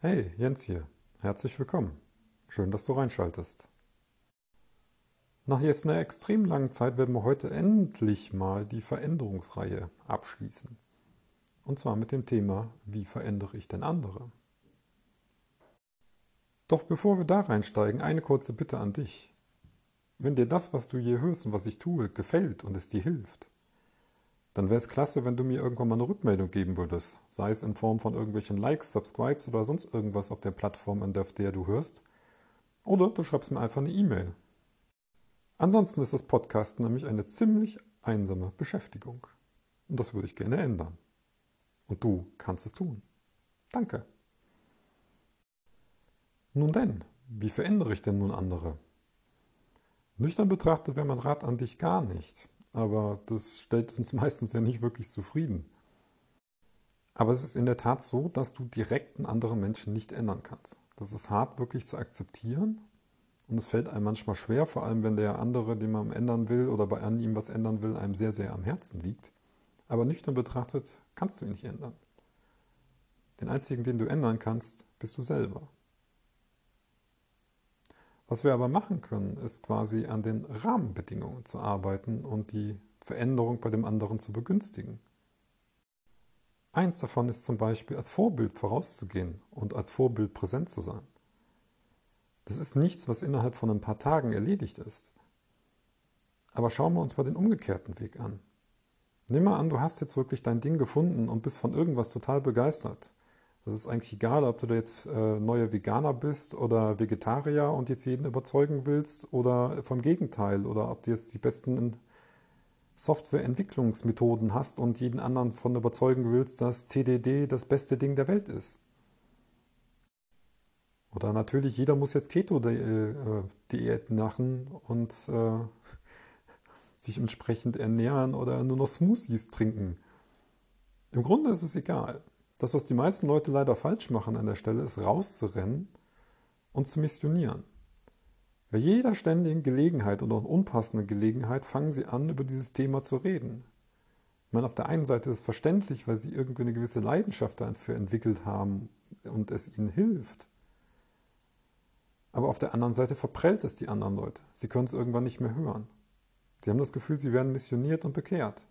Hey, Jens hier. Herzlich willkommen. Schön, dass du reinschaltest. Nach jetzt einer extrem langen Zeit werden wir heute endlich mal die Veränderungsreihe abschließen. Und zwar mit dem Thema, wie verändere ich denn andere? Doch bevor wir da reinsteigen, eine kurze Bitte an dich. Wenn dir das, was du hier hörst und was ich tue, gefällt und es dir hilft, dann wäre es klasse, wenn du mir irgendwann mal eine Rückmeldung geben würdest. Sei es in Form von irgendwelchen Likes, Subscribes oder sonst irgendwas auf der Plattform, an der du hörst. Oder du schreibst mir einfach eine E-Mail. Ansonsten ist das Podcast nämlich eine ziemlich einsame Beschäftigung. Und das würde ich gerne ändern. Und du kannst es tun. Danke. Nun denn, wie verändere ich denn nun andere? Nüchtern betrachtet wäre mein Rat an dich gar nicht, aber das stellt uns meistens ja nicht wirklich zufrieden. Aber es ist in der Tat so, dass du direkt einen anderen Menschen nicht ändern kannst. Das ist hart wirklich zu akzeptieren und es fällt einem manchmal schwer, vor allem wenn der andere, den man ändern will oder bei an ihm was ändern will, einem sehr, sehr am Herzen liegt. Aber nüchtern betrachtet kannst du ihn nicht ändern. Den einzigen, den du ändern kannst, bist du selber. Was wir aber machen können, ist quasi an den Rahmenbedingungen zu arbeiten und die Veränderung bei dem anderen zu begünstigen. Eins davon ist zum Beispiel als Vorbild vorauszugehen und als Vorbild präsent zu sein. Das ist nichts, was innerhalb von ein paar Tagen erledigt ist. Aber schauen wir uns mal den umgekehrten Weg an. Nimm mal an, du hast jetzt wirklich dein Ding gefunden und bist von irgendwas total begeistert. Das ist eigentlich egal, ob du da jetzt äh, neuer Veganer bist oder Vegetarier und jetzt jeden überzeugen willst oder vom Gegenteil oder ob du jetzt die besten Softwareentwicklungsmethoden hast und jeden anderen von überzeugen willst, dass TDD das beste Ding der Welt ist. Oder natürlich, jeder muss jetzt Keto-Diät machen und äh, sich entsprechend ernähren oder nur noch Smoothies trinken. Im Grunde ist es egal. Das, was die meisten Leute leider falsch machen an der Stelle, ist rauszurennen und zu missionieren. Bei jeder ständigen Gelegenheit oder auch unpassenden Gelegenheit fangen sie an, über dieses Thema zu reden. Ich meine, auf der einen Seite ist es verständlich, weil sie irgendwie eine gewisse Leidenschaft dafür entwickelt haben und es ihnen hilft. Aber auf der anderen Seite verprellt es die anderen Leute. Sie können es irgendwann nicht mehr hören. Sie haben das Gefühl, sie werden missioniert und bekehrt.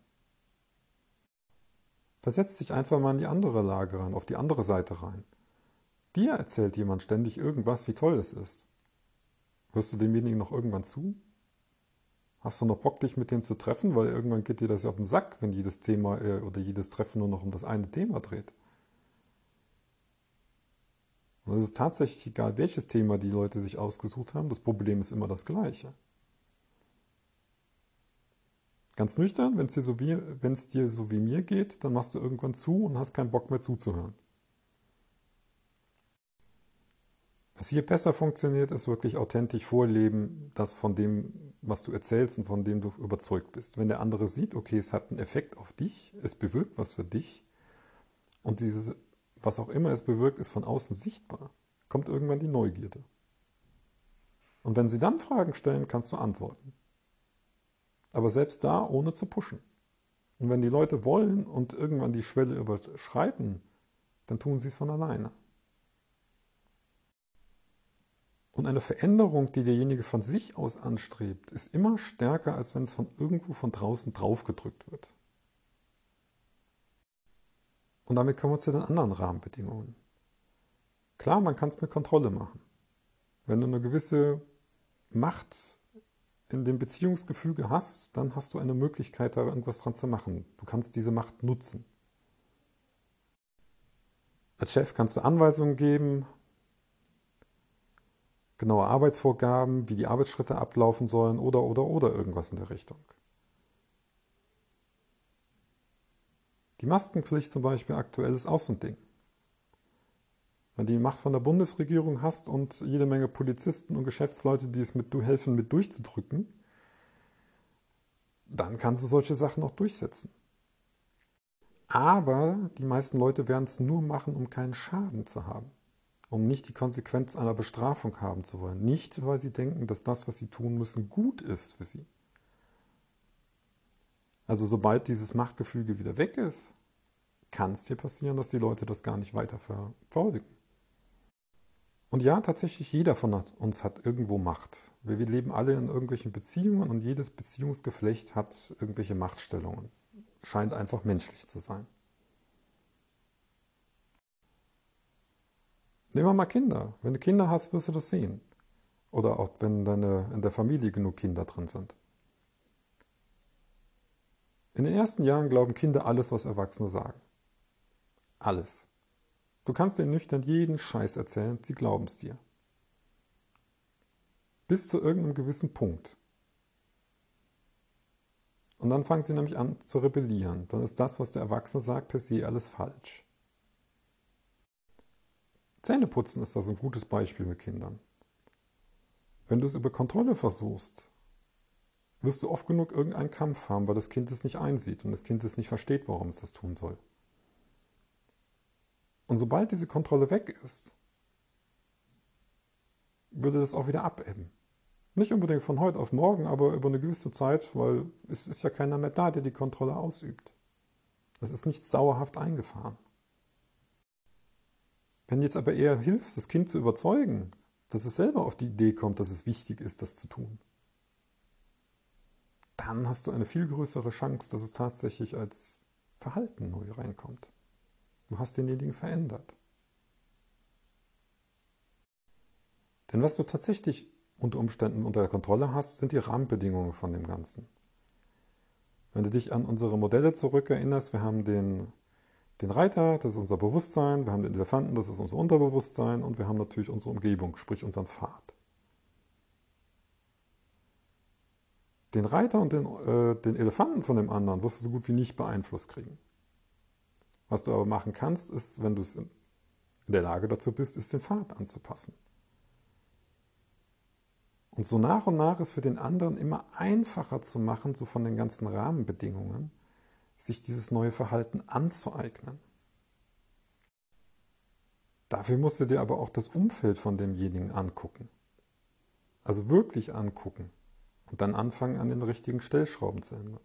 Versetz dich einfach mal in die andere Lage rein, auf die andere Seite rein. Dir erzählt jemand ständig irgendwas, wie toll es ist. Hörst du demjenigen noch irgendwann zu? Hast du noch Bock, dich mit dem zu treffen? Weil irgendwann geht dir das ja auf den Sack, wenn jedes Thema äh, oder jedes Treffen nur noch um das eine Thema dreht. Und es ist tatsächlich egal, welches Thema die Leute sich ausgesucht haben, das Problem ist immer das gleiche. Ganz nüchtern, wenn es dir, so dir so wie mir geht, dann machst du irgendwann zu und hast keinen Bock mehr zuzuhören. Was hier besser funktioniert, ist wirklich authentisch vorleben, das von dem, was du erzählst und von dem du überzeugt bist. Wenn der andere sieht, okay, es hat einen Effekt auf dich, es bewirkt was für dich und dieses was auch immer es bewirkt, ist von außen sichtbar, kommt irgendwann die Neugierde. Und wenn sie dann Fragen stellen, kannst du antworten. Aber selbst da ohne zu pushen. Und wenn die Leute wollen und irgendwann die Schwelle überschreiten, dann tun sie es von alleine. Und eine Veränderung, die derjenige von sich aus anstrebt, ist immer stärker, als wenn es von irgendwo von draußen draufgedrückt wird. Und damit kommen wir zu den anderen Rahmenbedingungen. Klar, man kann es mit Kontrolle machen. Wenn du eine gewisse Macht in dem Beziehungsgefüge hast, dann hast du eine Möglichkeit, da irgendwas dran zu machen. Du kannst diese Macht nutzen. Als Chef kannst du Anweisungen geben, genaue Arbeitsvorgaben, wie die Arbeitsschritte ablaufen sollen oder oder oder irgendwas in der Richtung. Die Maskenpflicht zum Beispiel aktuell ist auch so ein Ding. Wenn du die Macht von der Bundesregierung hast und jede Menge Polizisten und Geschäftsleute, die es mit helfen, mit durchzudrücken, dann kannst du solche Sachen auch durchsetzen. Aber die meisten Leute werden es nur machen, um keinen Schaden zu haben, um nicht die Konsequenz einer Bestrafung haben zu wollen. Nicht, weil sie denken, dass das, was sie tun müssen, gut ist für sie. Also sobald dieses Machtgefüge wieder weg ist, kann es dir passieren, dass die Leute das gar nicht weiter verfolgen. Und ja, tatsächlich jeder von uns hat irgendwo Macht. Wir, wir leben alle in irgendwelchen Beziehungen und jedes Beziehungsgeflecht hat irgendwelche Machtstellungen. Scheint einfach menschlich zu sein. Nehmen wir mal Kinder. Wenn du Kinder hast, wirst du das sehen. Oder auch wenn deine, in der Familie genug Kinder drin sind. In den ersten Jahren glauben Kinder alles, was Erwachsene sagen. Alles. Du kannst ihnen nüchtern jeden Scheiß erzählen, sie glauben es dir. Bis zu irgendeinem gewissen Punkt. Und dann fangen sie nämlich an zu rebellieren. Dann ist das, was der Erwachsene sagt, per se alles falsch. Zähneputzen ist da so ein gutes Beispiel mit Kindern. Wenn du es über Kontrolle versuchst, wirst du oft genug irgendeinen Kampf haben, weil das Kind es nicht einsieht und das Kind es nicht versteht, warum es das tun soll. Und sobald diese Kontrolle weg ist, würde das auch wieder abebben. Nicht unbedingt von heute auf morgen, aber über eine gewisse Zeit, weil es ist ja keiner mehr da, der die Kontrolle ausübt. Es ist nichts dauerhaft eingefahren. Wenn jetzt aber eher hilfst, das Kind zu überzeugen, dass es selber auf die Idee kommt, dass es wichtig ist, das zu tun, dann hast du eine viel größere Chance, dass es tatsächlich als Verhalten neu reinkommt. Du hast denjenigen verändert. Denn was du tatsächlich unter Umständen unter Kontrolle hast, sind die Rahmenbedingungen von dem Ganzen. Wenn du dich an unsere Modelle zurückerinnerst, wir haben den, den Reiter, das ist unser Bewusstsein, wir haben den Elefanten, das ist unser Unterbewusstsein und wir haben natürlich unsere Umgebung, sprich unseren Pfad. Den Reiter und den, äh, den Elefanten von dem anderen wirst du so gut wie nicht beeinflusst kriegen. Was du aber machen kannst, ist, wenn du in der Lage dazu bist, ist den Pfad anzupassen. Und so nach und nach ist für den anderen immer einfacher zu machen, so von den ganzen Rahmenbedingungen, sich dieses neue Verhalten anzueignen. Dafür musst du dir aber auch das Umfeld von demjenigen angucken. Also wirklich angucken und dann anfangen, an den richtigen Stellschrauben zu ändern.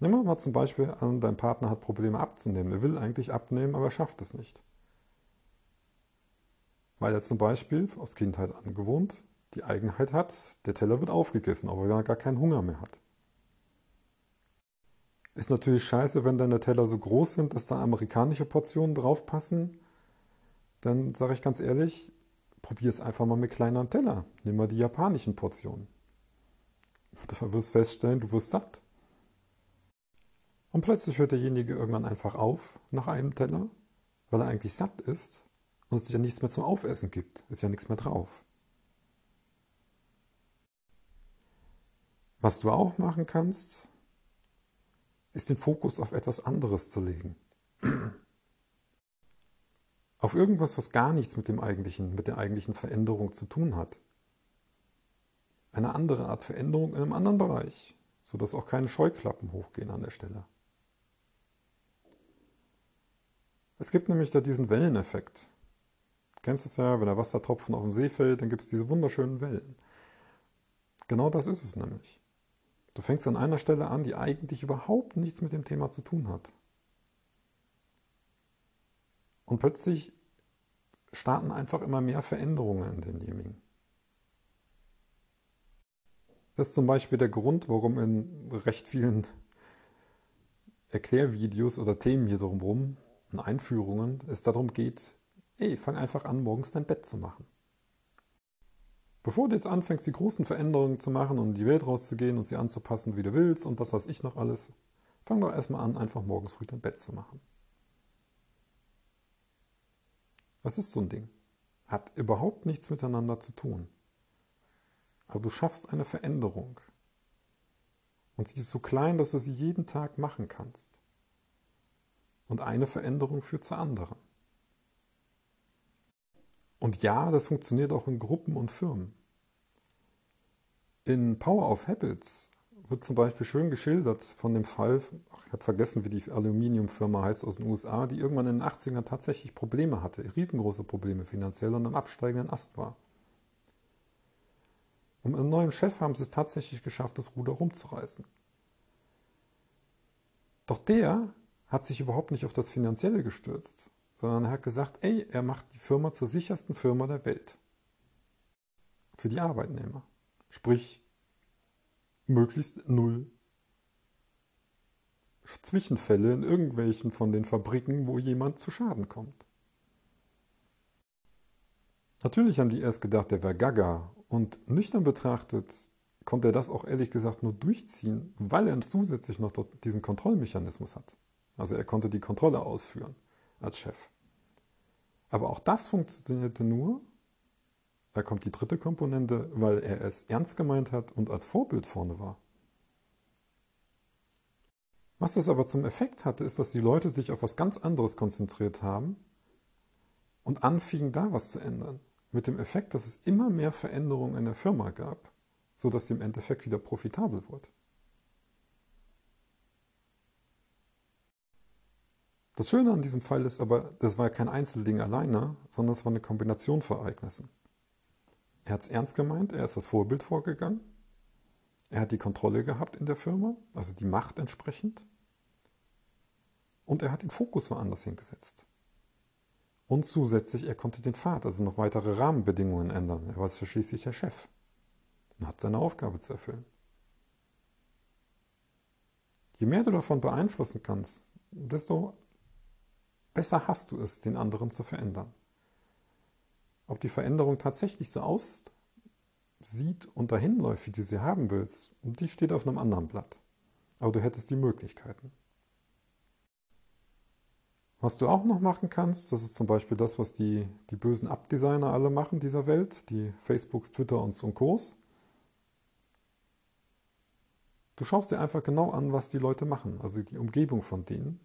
Wir mal zum Beispiel an, dein Partner hat Probleme abzunehmen. Er will eigentlich abnehmen, aber er schafft es nicht. Weil er zum Beispiel aus Kindheit angewohnt die Eigenheit hat, der Teller wird aufgegessen, obwohl er gar keinen Hunger mehr hat. Ist natürlich scheiße, wenn deine Teller so groß sind, dass da amerikanische Portionen draufpassen. Dann sage ich ganz ehrlich, probier es einfach mal mit kleineren Teller. Nimm mal die japanischen Portionen. Du wirst feststellen, du wirst satt. Und plötzlich hört derjenige irgendwann einfach auf nach einem Teller, weil er eigentlich satt ist und es ja nichts mehr zum Aufessen gibt. Ist ja nichts mehr drauf. Was du auch machen kannst, ist den Fokus auf etwas anderes zu legen. auf irgendwas, was gar nichts mit dem eigentlichen, mit der eigentlichen Veränderung zu tun hat. Eine andere Art Veränderung in einem anderen Bereich, sodass auch keine Scheuklappen hochgehen an der Stelle. Es gibt nämlich da diesen Welleneffekt. Du kennst es ja, wenn der Wassertropfen auf dem See fällt, dann gibt es diese wunderschönen Wellen. Genau das ist es nämlich. Du fängst an einer Stelle an, die eigentlich überhaupt nichts mit dem Thema zu tun hat. Und plötzlich starten einfach immer mehr Veränderungen in denjenigen. Das ist zum Beispiel der Grund, warum in recht vielen Erklärvideos oder Themen hier drumherum und Einführungen es darum geht, ey, fang einfach an, morgens dein Bett zu machen. Bevor du jetzt anfängst, die großen Veränderungen zu machen und in die Welt rauszugehen und sie anzupassen, wie du willst und was weiß ich noch alles, fang doch erstmal an, einfach morgens früh dein Bett zu machen. Was ist so ein Ding? Hat überhaupt nichts miteinander zu tun. Aber du schaffst eine Veränderung. Und sie ist so klein, dass du sie jeden Tag machen kannst. Und eine Veränderung führt zur anderen. Und ja, das funktioniert auch in Gruppen und Firmen. In Power of Habits wird zum Beispiel schön geschildert von dem Fall, ich habe vergessen, wie die Aluminiumfirma heißt aus den USA, die irgendwann in den 80ern tatsächlich Probleme hatte, riesengroße Probleme finanziell und am absteigenden Ast war. Und mit einem neuen Chef haben sie es tatsächlich geschafft, das Ruder rumzureißen. Doch der hat sich überhaupt nicht auf das Finanzielle gestürzt, sondern er hat gesagt, ey, er macht die Firma zur sichersten Firma der Welt. Für die Arbeitnehmer. Sprich, möglichst null Zwischenfälle in irgendwelchen von den Fabriken, wo jemand zu Schaden kommt. Natürlich haben die erst gedacht, der wäre gaga. Und nüchtern betrachtet konnte er das auch ehrlich gesagt nur durchziehen, weil er zusätzlich noch diesen Kontrollmechanismus hat. Also er konnte die Kontrolle ausführen als Chef. Aber auch das funktionierte nur, da kommt die dritte Komponente, weil er es ernst gemeint hat und als Vorbild vorne war. Was das aber zum Effekt hatte, ist, dass die Leute sich auf was ganz anderes konzentriert haben und anfingen da was zu ändern. Mit dem Effekt, dass es immer mehr Veränderungen in der Firma gab, sodass die im Endeffekt wieder profitabel wurde. Das Schöne an diesem Fall ist aber, das war kein Einzelding alleine, sondern es war eine Kombination von Ereignissen. Er hat es ernst gemeint, er ist das Vorbild vorgegangen, er hat die Kontrolle gehabt in der Firma, also die Macht entsprechend, und er hat den Fokus woanders hingesetzt. Und zusätzlich, er konnte den Pfad, also noch weitere Rahmenbedingungen ändern. Er war schließlich der Chef und hat seine Aufgabe zu erfüllen. Je mehr du davon beeinflussen kannst, desto besser hast du es, den anderen zu verändern. Ob die Veränderung tatsächlich so aussieht und dahin läuft, wie du sie haben willst, die steht auf einem anderen Blatt. Aber du hättest die Möglichkeiten. Was du auch noch machen kannst, das ist zum Beispiel das, was die, die bösen App-Designer alle machen dieser Welt, die Facebooks, Twitter und so Kurs. Du schaust dir einfach genau an, was die Leute machen, also die Umgebung von denen.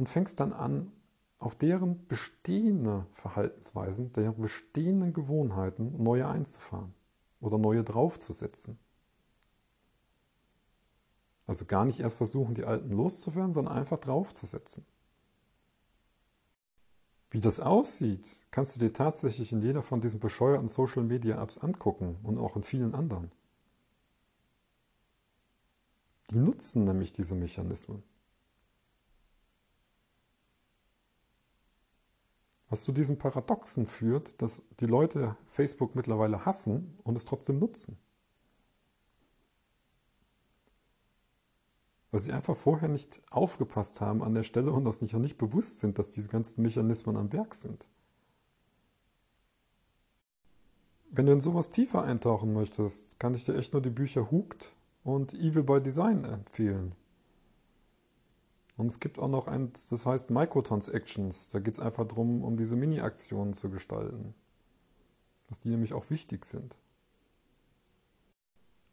Und fängst dann an, auf deren bestehende Verhaltensweisen, deren bestehenden Gewohnheiten neue einzufahren oder neue draufzusetzen. Also gar nicht erst versuchen, die alten loszuwerden, sondern einfach draufzusetzen. Wie das aussieht, kannst du dir tatsächlich in jeder von diesen bescheuerten Social Media Apps angucken und auch in vielen anderen. Die nutzen nämlich diese Mechanismen. Was zu diesem Paradoxen führt, dass die Leute Facebook mittlerweile hassen und es trotzdem nutzen. Weil sie einfach vorher nicht aufgepasst haben an der Stelle und das nicht, nicht bewusst sind, dass diese ganzen Mechanismen am Werk sind. Wenn du in sowas tiefer eintauchen möchtest, kann ich dir echt nur die Bücher Hooked und Evil by Design empfehlen. Und es gibt auch noch eins, das heißt Microtransactions. Da geht es einfach darum, um diese Mini-Aktionen zu gestalten. Dass die nämlich auch wichtig sind.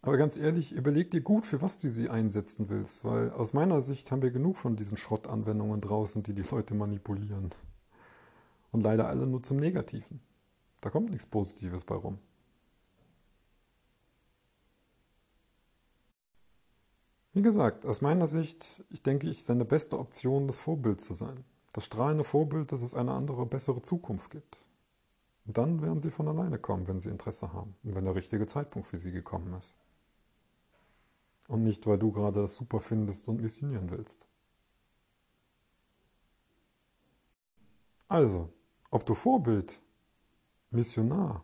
Aber ganz ehrlich, überleg dir gut, für was du sie einsetzen willst, weil aus meiner Sicht haben wir genug von diesen Schrottanwendungen draußen, die die Leute manipulieren. Und leider alle nur zum Negativen. Da kommt nichts Positives bei rum. Wie gesagt, aus meiner Sicht, ich denke, ich ist eine beste Option, das Vorbild zu sein. Das strahlende Vorbild, dass es eine andere, bessere Zukunft gibt. Und dann werden sie von alleine kommen, wenn sie Interesse haben und wenn der richtige Zeitpunkt für sie gekommen ist. Und nicht, weil du gerade das super findest und missionieren willst. Also, ob du Vorbild, Missionar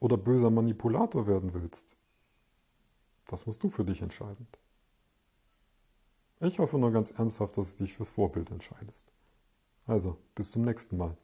oder böser Manipulator werden willst, das musst du für dich entscheiden. Ich hoffe nur ganz ernsthaft, dass du dich fürs Vorbild entscheidest. Also, bis zum nächsten Mal.